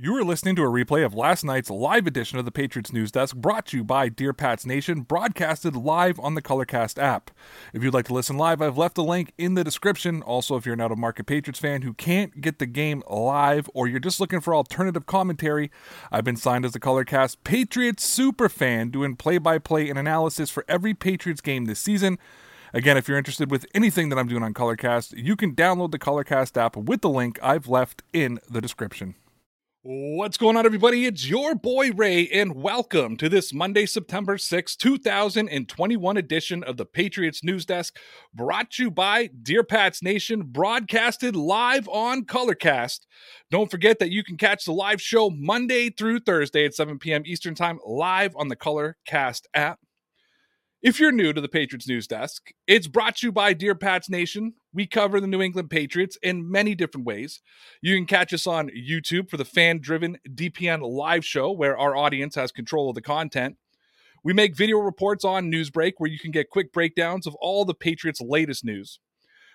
You are listening to a replay of last night's live edition of the Patriots News Desk brought to you by Dear Pats Nation, broadcasted live on the Colorcast app. If you'd like to listen live, I've left a link in the description. Also, if you're an out of market Patriots fan who can't get the game live or you're just looking for alternative commentary, I've been signed as a Colorcast Patriots super fan doing play by play and analysis for every Patriots game this season. Again, if you're interested with anything that I'm doing on Colorcast, you can download the Colorcast app with the link I've left in the description. What's going on, everybody? It's your boy Ray, and welcome to this Monday, September 6, 2021 edition of the Patriots News Desk, brought to you by Dear Pats Nation, broadcasted live on Colorcast. Don't forget that you can catch the live show Monday through Thursday at 7 p.m. Eastern Time live on the Colorcast app. If you're new to the Patriots News Desk, it's brought to you by Dear Pats Nation. We cover the New England Patriots in many different ways. You can catch us on YouTube for the fan driven DPN live show, where our audience has control of the content. We make video reports on Newsbreak, where you can get quick breakdowns of all the Patriots' latest news.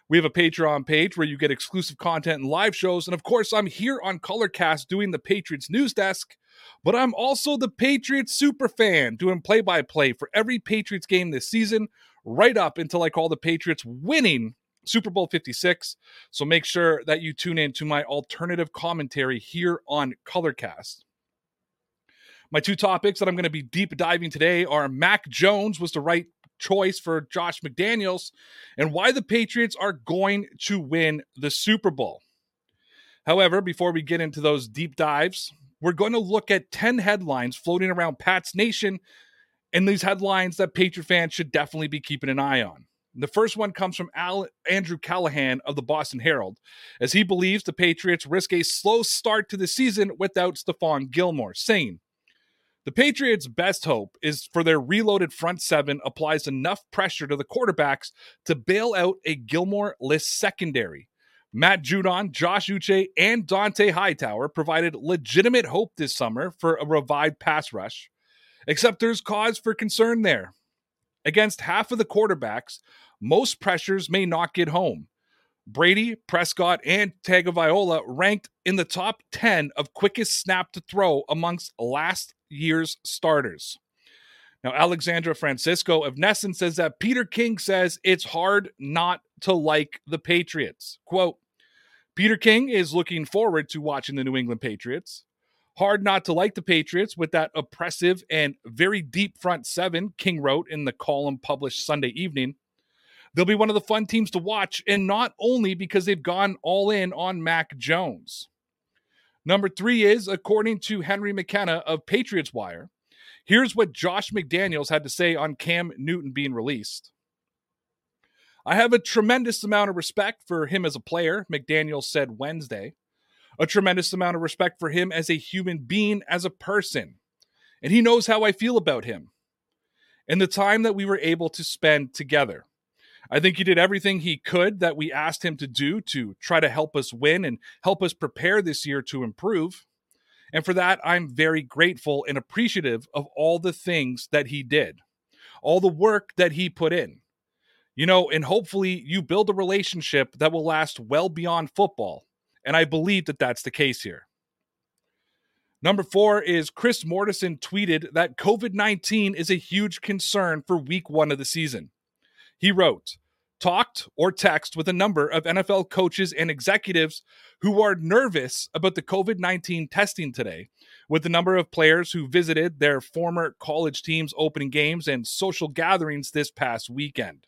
We have a Patreon page where you get exclusive content and live shows. And of course, I'm here on Colorcast doing the Patriots News Desk, but I'm also the Patriots super fan doing play by play for every Patriots game this season, right up until I call the Patriots winning Super Bowl 56. So make sure that you tune in to my alternative commentary here on Colorcast. My two topics that I'm going to be deep diving today are Mac Jones was the right choice for Josh McDaniels and why the Patriots are going to win the Super Bowl. However, before we get into those deep dives, we're going to look at 10 headlines floating around Pat's Nation and these headlines that Patriot fans should definitely be keeping an eye on. The first one comes from Al- Andrew Callahan of the Boston Herald, as he believes the Patriots risk a slow start to the season without Stephon Gilmore, saying, the Patriots' best hope is for their reloaded front seven applies enough pressure to the quarterbacks to bail out a Gilmore list secondary. Matt Judon, Josh Uche, and Dont'a Hightower provided legitimate hope this summer for a revived pass rush. Except there's cause for concern there. Against half of the quarterbacks, most pressures may not get home. Brady, Prescott, and Tagovailoa ranked in the top 10 of quickest snap to throw amongst last year's starters. Now, Alexandra Francisco of NESN says that Peter King says it's hard not to like the Patriots. Quote, Peter King is looking forward to watching the New England Patriots. Hard not to like the Patriots with that oppressive and very deep front seven, King wrote in the column published Sunday evening. They'll be one of the fun teams to watch, and not only because they've gone all in on Mac Jones. Number three is, according to Henry McKenna of Patriots Wire, here's what Josh McDaniels had to say on Cam Newton being released. I have a tremendous amount of respect for him as a player, McDaniel said Wednesday. A tremendous amount of respect for him as a human being, as a person. And he knows how I feel about him. And the time that we were able to spend together. I think he did everything he could that we asked him to do to try to help us win and help us prepare this year to improve. And for that, I'm very grateful and appreciative of all the things that he did, all the work that he put in. You know, and hopefully you build a relationship that will last well beyond football. And I believe that that's the case here. Number four is Chris Mortensen tweeted that COVID 19 is a huge concern for week one of the season. He wrote, talked or text with a number of NFL coaches and executives who are nervous about the COVID 19 testing today, with the number of players who visited their former college teams' opening games and social gatherings this past weekend.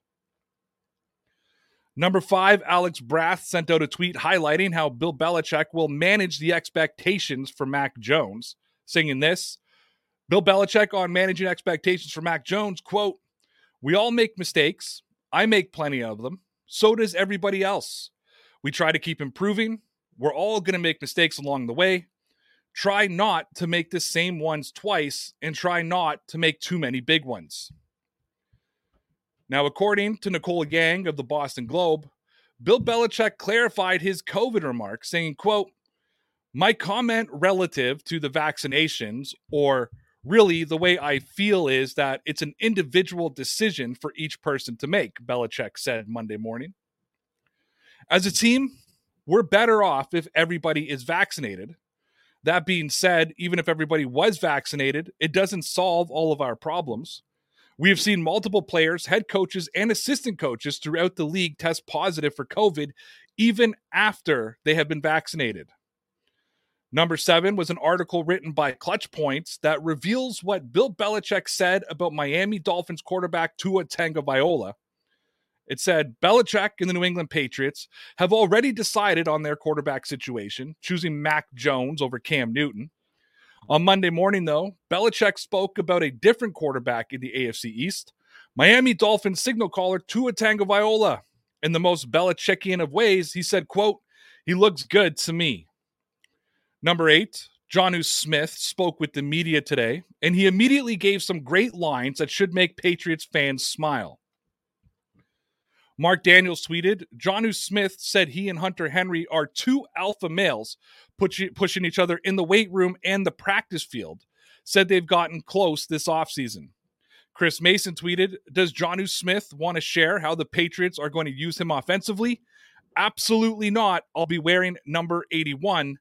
Number five, Alex Barth sent out a tweet highlighting how Bill Belichick will manage the expectations for Mac Jones, saying this Bill Belichick on managing expectations for Mac Jones, quote, We all make mistakes. I make plenty of them. So does everybody else. We try to keep improving. We're all going to make mistakes along the way. Try not to make the same ones twice and try not to make too many big ones. Now, according to Nicole Yang of the Boston Globe, Bill Belichick clarified his COVID remarks, saying, quote, my comment relative to the vaccinations, or really the way I feel, is that it's an individual decision for each person to make, Belichick said Monday morning. As a team, we're better off if everybody is vaccinated. That being said, even if everybody was vaccinated, it doesn't solve all of our problems. We have seen multiple players, head coaches, and assistant coaches throughout the league test positive for COVID even after they have been vaccinated. Number seven was an article written by Clutch Points that reveals what Bill Belichick said about Miami Dolphins quarterback Tua Tagovailoa. It said Belichick and the New England Patriots have already decided on their quarterback situation, choosing Mac Jones over Cam Newton. On Monday morning, though, Belichick spoke about a different quarterback in the AFC East, Miami Dolphins signal caller Tua Tagovailoa. In the most Belichickian of ways, he said, quote, he looks good to me. Number eight, Jonnu Smith spoke with the media today, and he immediately gave some great lines that should make Patriots fans smile. Mark Daniels tweeted, Jonnu Smith said he and Hunter Henry are two alpha males pushing each other in the weight room and the practice field. Said they've gotten close this offseason. Chris Mason tweeted, Does Jonnu Smith want to share how the Patriots are going to use him offensively? Absolutely not. I'll be wearing number 81.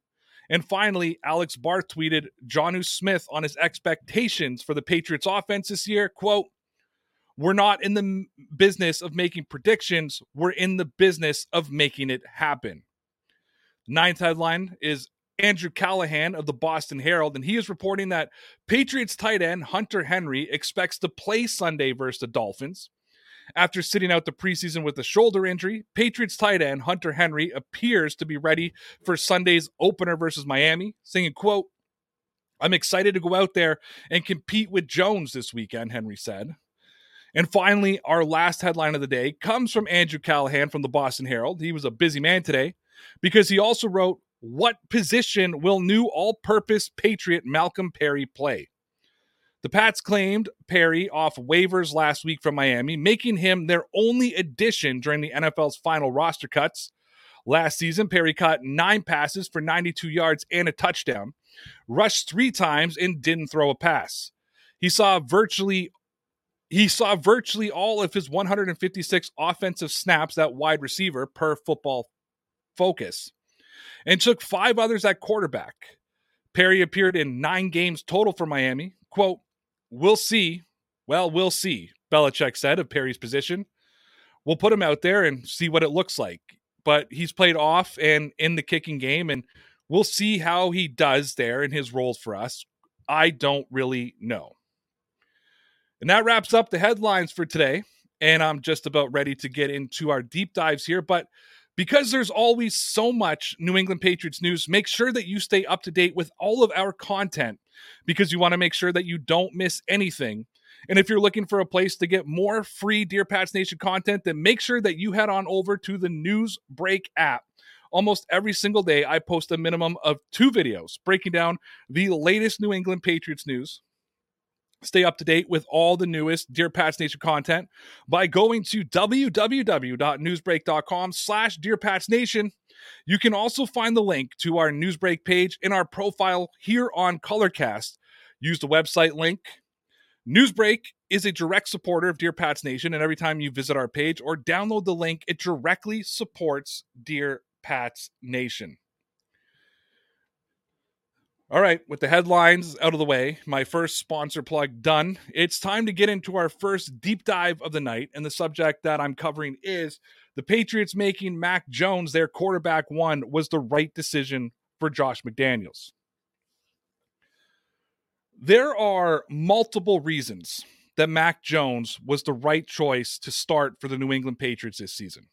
And finally, Alex Barth tweeted Jonnu Smith on his expectations for the Patriots offense this year. Quote, we're not in the business of making predictions. We're in the business of making it happen. Ninth headline is Andrew Callahan of the Boston Herald, and he is reporting that Patriots tight end Hunter Henry expects to play Sunday versus the Dolphins. After sitting out the preseason with a shoulder injury, Patriots tight end Hunter Henry appears to be ready for Sunday's opener versus Miami, saying, quote, I'm excited to go out there and compete with Jones this weekend, Henry said. And finally, our last headline of the day comes from Andrew Callahan from the Boston Herald. He was a busy man today because he also wrote, What position will new all purpose Patriot Malcolm Perry play? The Pats claimed Perry off waivers last week from Miami, making him their only addition during the NFL's final roster cuts. Last season, Perry caught nine passes for 92 yards and a touchdown, rushed three times, and didn't throw a pass. He saw virtually he saw virtually all of his 156 offensive snaps at wide receiver per football focus and took five others at quarterback. Perry appeared in nine games total for Miami. Quote, We'll see. Well, we'll see, Belichick said of Perry's position. We'll put him out there and see what it looks like. But he's played off and in the kicking game, and we'll see how he does there in his roles for us. I don't really know. And that wraps up the headlines for today. And I'm just about ready to get into our deep dives here. But because there's always so much New England Patriots news, make sure that you stay up to date with all of our content because you want to make sure that you don't miss anything. And if you're looking for a place to get more free Dear Pats Nation content, then make sure that you head on over to the News Break app. Almost every single day, I post a minimum of two videos breaking down the latest New England Patriots news Stay up to date with all the newest Dear Pats Nation content by going to www.newsbreak.com slash Dear Nation. You can also find the link to our Newsbreak page in our profile here on Colorcast. Use the website link. Newsbreak is a direct supporter of Dear Pats Nation, and every time you visit our page or download the link, it directly supports Dear Pats Nation. All right, with the headlines out of the way, my first sponsor plug done, it's time to get into our first deep dive of the night. And the subject that I'm covering is the Patriots making Mac Jones their quarterback one was the right decision for Josh McDaniels. There are multiple reasons that Mac Jones was the right choice to start for the New England Patriots this season.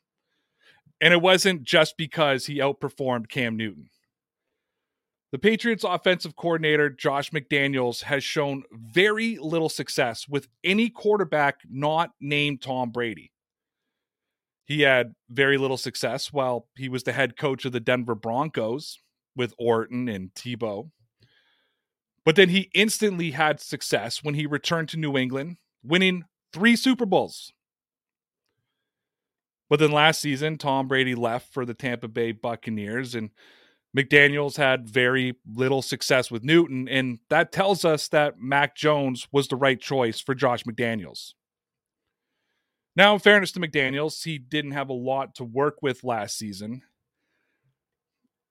And it wasn't just because he outperformed Cam Newton. The Patriots offensive coordinator, Josh McDaniels, has shown very little success with any quarterback not named Tom Brady. He had very little success while he was the head coach of the Denver Broncos with Orton and Tebow. But then he instantly had success when he returned to New England, winning three Super Bowls. But then last season, Tom Brady left for the Tampa Bay Buccaneers, and McDaniels had very little success with Newton. And that tells us that Mac Jones was the right choice for Josh McDaniels. Now, in fairness to McDaniels, he didn't have a lot to work with last season.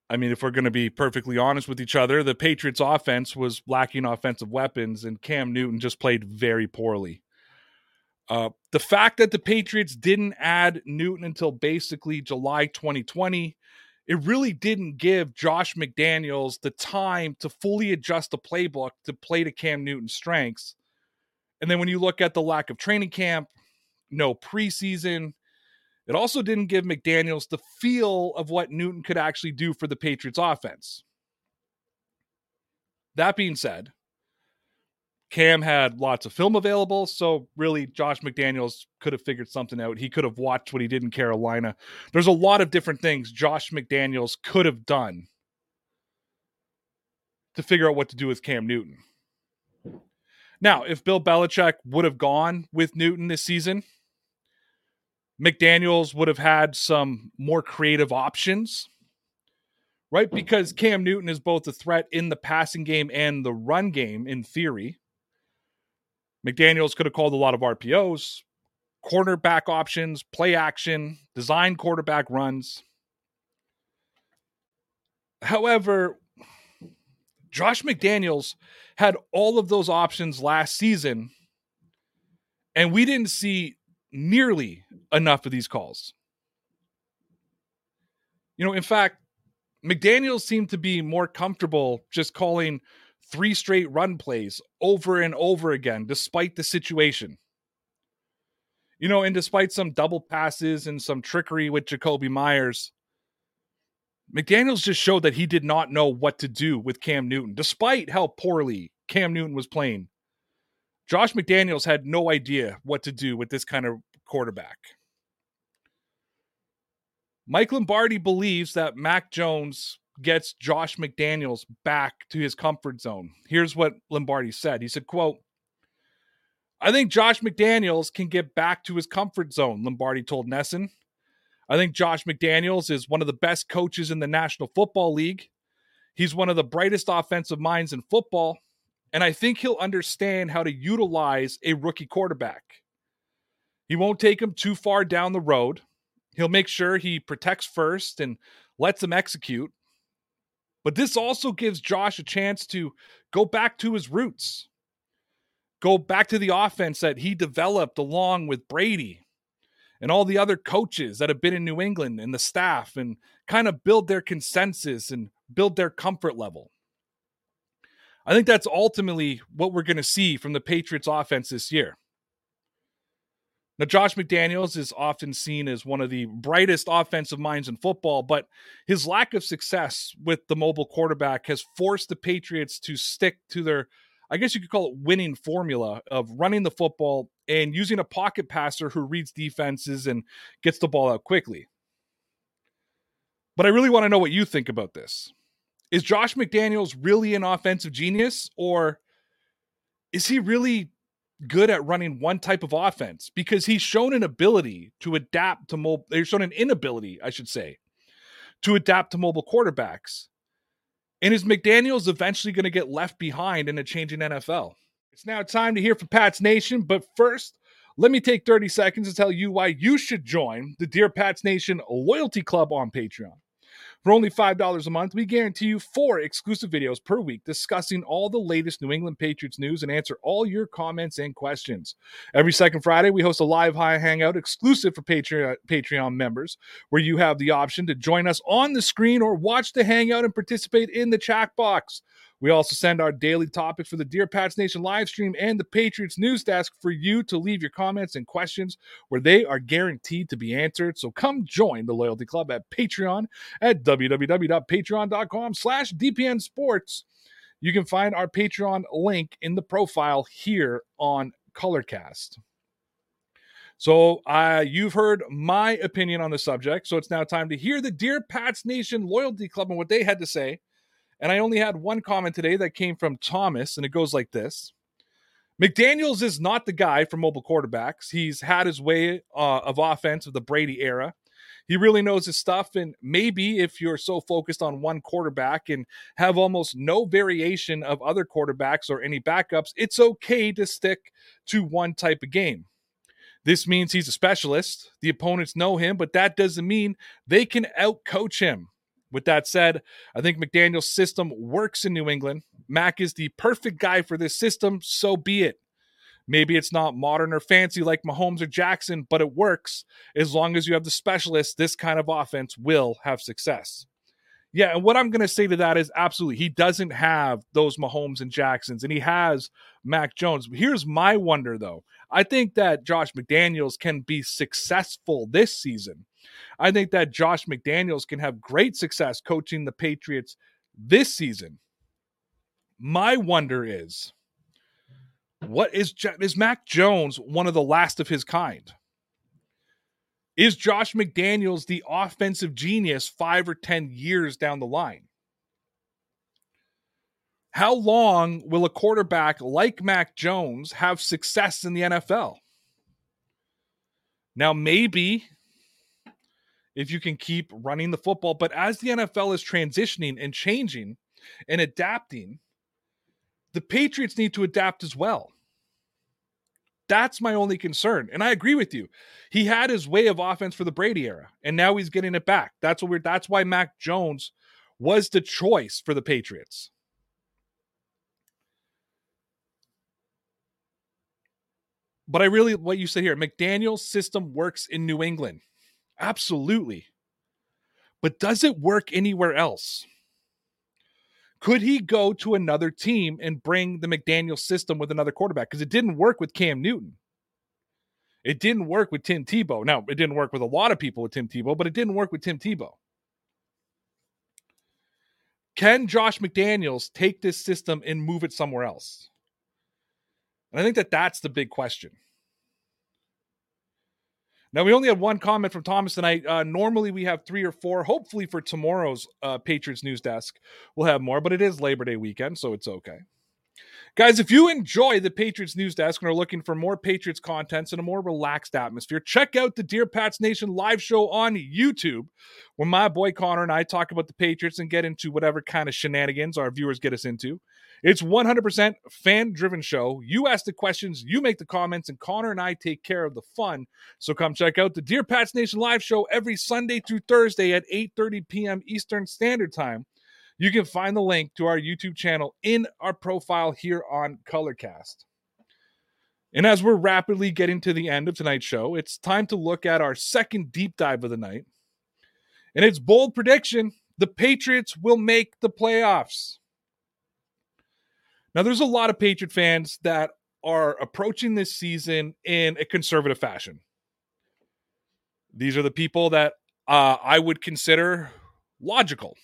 I mean, if we're going to be perfectly honest with each other, the Patriots' offense was lacking offensive weapons, and Cam Newton just played very poorly. Uh, the fact that the Patriots didn't add Newton until basically July 2020, it really didn't give Josh McDaniels the time to fully adjust the playbook to play to Cam Newton's strengths. And then when you look at the lack of training camp, no preseason. It also didn't give McDaniels the feel of what Newton could actually do for the Patriots offense. That being said, Cam had lots of film available, so really Josh McDaniels could have figured something out. He could have watched what he did in Carolina. There's a lot of different things Josh McDaniels could have done to figure out what to do with Cam Newton. Now, if Bill Belichick would have gone with Newton this season, McDaniels would have had some more creative options, right? Because Cam Newton is both a threat in the passing game and the run game, in theory. McDaniels could have called a lot of RPOs, cornerback options, play action, design quarterback runs. However, Josh McDaniels had all of those options last season, and we didn't see nearly enough of these calls. You know, in fact, McDaniels seemed to be more comfortable just calling three straight run plays over and over again, despite the situation. You know, and despite some double passes and some trickery with Jacoby Meyers, McDaniels just showed that he did not know what to do with Cam Newton, despite how poorly Cam Newton was playing. Josh McDaniels had no idea what to do with this kind of quarterback. Mike Lombardi believes that Mac Jones gets Josh McDaniels back to his comfort zone. Here's what Lombardi said. He said, quote, I think Josh McDaniels can get back to his comfort zone, Lombardi told NESN. I think Josh McDaniels is one of the best coaches in the National Football League. He's one of the brightest offensive minds in football, and I think he'll understand how to utilize a rookie quarterback. He won't take him too far down the road. He'll make sure he protects first and lets him execute. But this also gives Josh a chance to go back to his roots, go back to the offense that he developed along with Brady and all the other coaches that have been in New England and the staff and kind of build their consensus and build their comfort level. I think that's ultimately what we're going to see from the Patriots offense this year. Now, Josh McDaniels is often seen as one of the brightest offensive minds in football, but his lack of success with the mobile quarterback has forced the Patriots to stick to their, I guess you could call it winning formula of running the football and using a pocket passer who reads defenses and gets the ball out quickly. But I really want to know what you think about this. Is Josh McDaniels really an offensive genius, or is he really good at running one type of offense because he's shown an ability to adapt to mobile. He's shown an inability, I should say, to adapt to mobile quarterbacks. And is McDaniels eventually going to get left behind in a changing NFL? It's now time to hear from Pats Nation, but first, let me take 30 seconds to tell you why you should join the Dear Pats Nation Loyalty Club on Patreon. For only $5 a month, we guarantee you four exclusive videos per week discussing all the latest New England Patriots news and answer all your comments and questions. Every second Friday, we host a live high hangout exclusive for Patreon, Patreon members, where you have the option to join us on the screen or watch the hangout and participate in the chat box. We also send our daily topics for the Dear Pats Nation live stream and the Patriots news desk for you to leave your comments and questions where they are guaranteed to be answered. So come join the Loyalty Club at Patreon at www.patreon.com slash DPN Sports. You can find our Patreon link in the profile here on Colorcast. So, uh, you've heard my opinion on the subject. So, it's now time to hear the Dear Pats Nation Loyalty Club and what they had to say. And I only had one comment today that came from Thomas, and it goes like this McDaniels is not the guy for mobile quarterbacks. He's had his way uh, of offense of the Brady era. He really knows his stuff. And maybe if you're so focused on one quarterback and have almost no variation of other quarterbacks or any backups, it's okay to stick to one type of game. This means he's a specialist. The opponents know him, but that doesn't mean they can outcoach him. With that said, I think McDaniel's system works in New England. Mac is the perfect guy for this system, so be it. Maybe it's not modern or fancy like Mahomes or Jackson, but it works. As long as you have the specialists, this kind of offense will have success. Yeah, and what I'm going to say to that is absolutely, he doesn't have those Mahomes and Jacksons, and he has Mac Jones. Here's my wonder, though. I think that Josh McDaniels can be successful this season. I think that Josh McDaniels can have great success coaching the Patriots this season. My wonder is what is is Mac Jones one of the last of his kind? Is Josh McDaniels the offensive genius 5 or 10 years down the line? How long will a quarterback like Mac Jones have success in the NFL? Now, maybe if you can keep running the football, but as the NFL is transitioning and changing and adapting, the Patriots need to adapt as well. That's my only concern. And I agree with you. He had his way of offense for the Brady era, and now he's getting it back. That's what we're that's why Mac Jones was the choice for the Patriots. But I really what you say here, McDaniel's system works in New England. Absolutely. But does it work anywhere else? Could he go to another team and bring the McDaniel system with another quarterback? Because it didn't work with Cam Newton. It didn't work with Tim Tebow. Now, it didn't work with a lot of people with Tim Tebow, but it didn't work with Tim Tebow. Can Josh McDaniels take this system and move it somewhere else? And I think that that's the big question. Now we only had one comment from Thomas tonight. Uh, normally we have three or four. Hopefully for tomorrow's uh, Patriots news desk, we'll have more. But it is Labor Day weekend, so it's okay. Guys, if you enjoy the Patriots News Desk and are looking for more Patriots contents in a more relaxed atmosphere, check out the Dear Pats Nation live show on YouTube, where my boy Connor and I talk about the Patriots and get into whatever kind of shenanigans our viewers get us into. It's 100% fan driven show. You ask the questions, you make the comments, and Connor and I take care of the fun. So come check out the Dear Pats Nation live show every Sunday through Thursday at 8:30 p.m. Eastern Standard Time. You can find the link to our YouTube channel in our profile here on Colorcast. And as we're rapidly getting to the end of tonight's show, it's time to look at our second deep dive of the night. And it's bold prediction the Patriots will make the playoffs. Now, there's a lot of Patriot fans that are approaching this season in a conservative fashion. These are the people that uh, I would consider logical.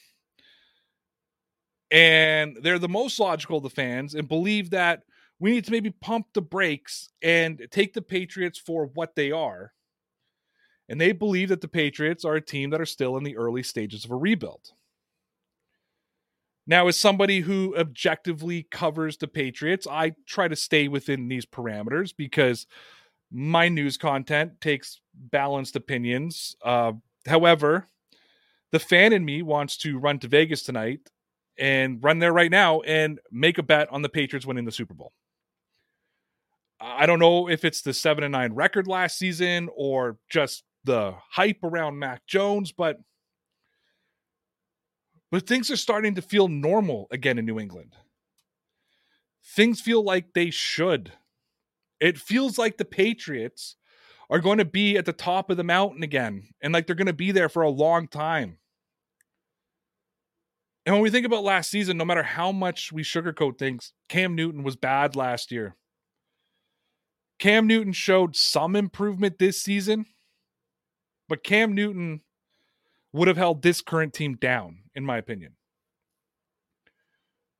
And they're the most logical of the fans and believe that we need to maybe pump the brakes and take the Patriots for what they are. And they believe that the Patriots are a team that are still in the early stages of a rebuild. Now, as somebody who objectively covers the Patriots, I try to stay within these parameters because my news content takes balanced opinions. Uh, however, the fan in me wants to run to Vegas tonight and run there right now and make a bet on the Patriots winning the Super Bowl. I don't know if it's the 7 and 9 record last season or just the hype around Mac Jones, but but things are starting to feel normal again in New England. Things feel like they should. It feels like the Patriots are going to be at the top of the mountain again and like they're going to be there for a long time. And when we think about last season, no matter how much we sugarcoat things, Cam Newton was bad last year. Cam Newton showed some improvement this season, but Cam Newton would have held this current team down, in my opinion.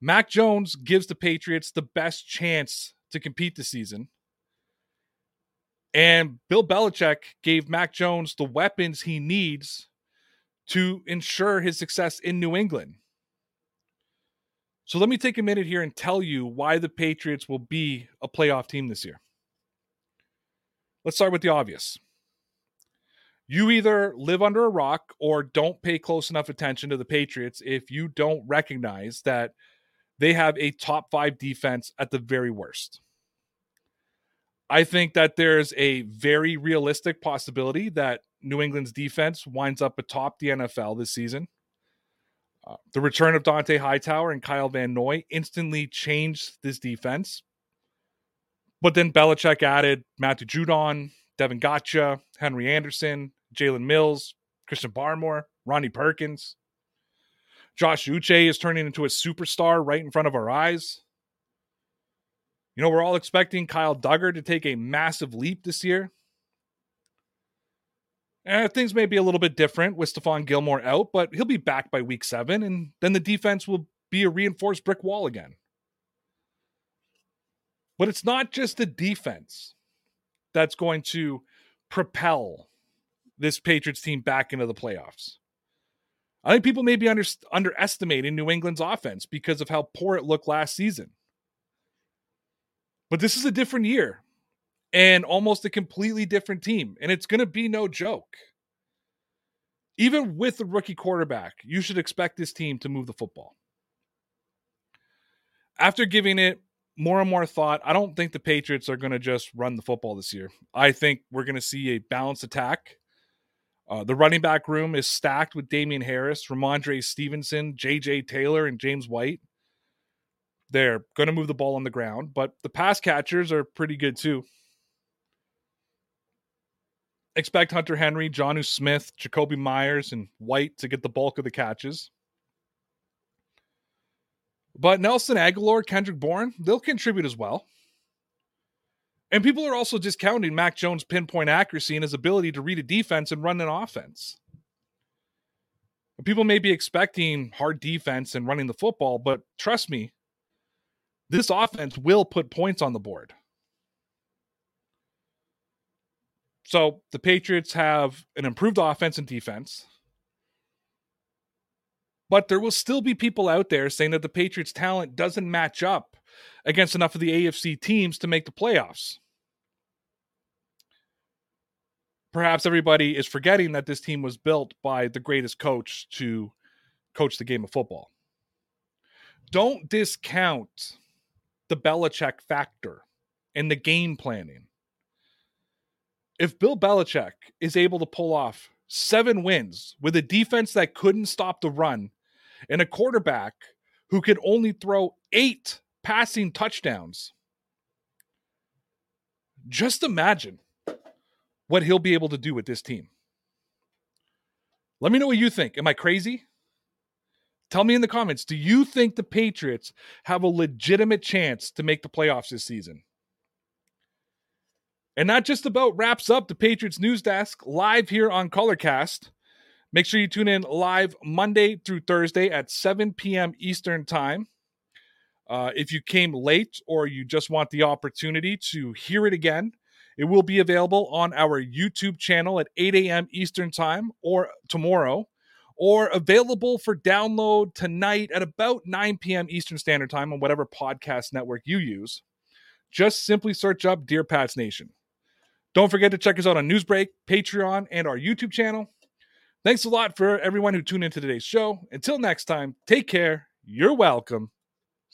Mac Jones gives the Patriots the best chance to compete this season. And Bill Belichick gave Mac Jones the weapons he needs to ensure his success in New England. So let me take a minute here and tell you why the Patriots will be a playoff team this year. Let's start with the obvious. You either live under a rock or don't pay close enough attention to the Patriots if you don't recognize that they have a top five defense at the very worst. I think that there's a very realistic possibility that New England's defense winds up atop the NFL this season. Uh, the return of Dont'a Hightower and Kyle Van Noy instantly changed this defense. But then Belichick added Matthew Judon, Devin Godchaux, Henry Anderson, Jalen Mills, Christian Barmore, Ronnie Perkins. Josh Uche is turning into a superstar right in front of our eyes. You know, we're all expecting Kyle Dugger to take a massive leap this year. Eh, things may be a little bit different with Stephon Gilmore out, but he'll be back by week seven, and then the defense will be a reinforced brick wall again. But it's not just the defense that's going to propel this Patriots team back into the playoffs. I think people may be under, underestimating New England's offense because of how poor it looked last season. But this is a different year and almost a completely different team, and it's going to be no joke. Even with the rookie quarterback, you should expect this team to move the football. After giving it more and more thought, I don't think the Patriots are going to just run the football this year. I think we're going to see a balanced attack. Uh, the running back room is stacked with Damien Harris, Rhamondre Stevenson, J.J. Taylor, and James White. They're going to move the ball on the ground, but the pass catchers are pretty good too. Expect Hunter Henry, Jonnu Smith, Jacoby Meyers, and White to get the bulk of the catches. But Nelson Agholor, Kendrick Bourne, they'll contribute as well. And people are also discounting Mac Jones' pinpoint accuracy and his ability to read a defense and run an offense. People may be expecting hard defense and running the football, but trust me, this offense will put points on the board. So the Patriots have an improved offense and defense. But there will still be people out there saying that the Patriots' talent doesn't match up against enough of the AFC teams to make the playoffs. Perhaps everybody is forgetting that this team was built by the greatest coach to coach the game of football. Don't discount the Belichick factor and the game planning. If Bill Belichick is able to pull off seven wins with a defense that couldn't stop the run and a quarterback who could only throw eight passing touchdowns, just imagine what he'll be able to do with this team. Let me know what you think. Am I crazy? Tell me in the comments do you think the Patriots have a legitimate chance to make the playoffs this season? And that just about wraps up the Patriots News Desk live here on Colorcast. Make sure you tune in live Monday through Thursday at 7 p.m. Eastern Time. Uh, if you came late or you just want the opportunity to hear it again, it will be available on our YouTube channel at 8 a.m. Eastern Time or tomorrow or available for download tonight at about 9 p.m. Eastern Standard Time on whatever podcast network you use. Just simply search up Dear Pats Nation. Don't forget to check us out on Newsbreak, Patreon, and our YouTube channel. Thanks a lot for everyone who tuned into today's show. Until next time, take care. You're welcome.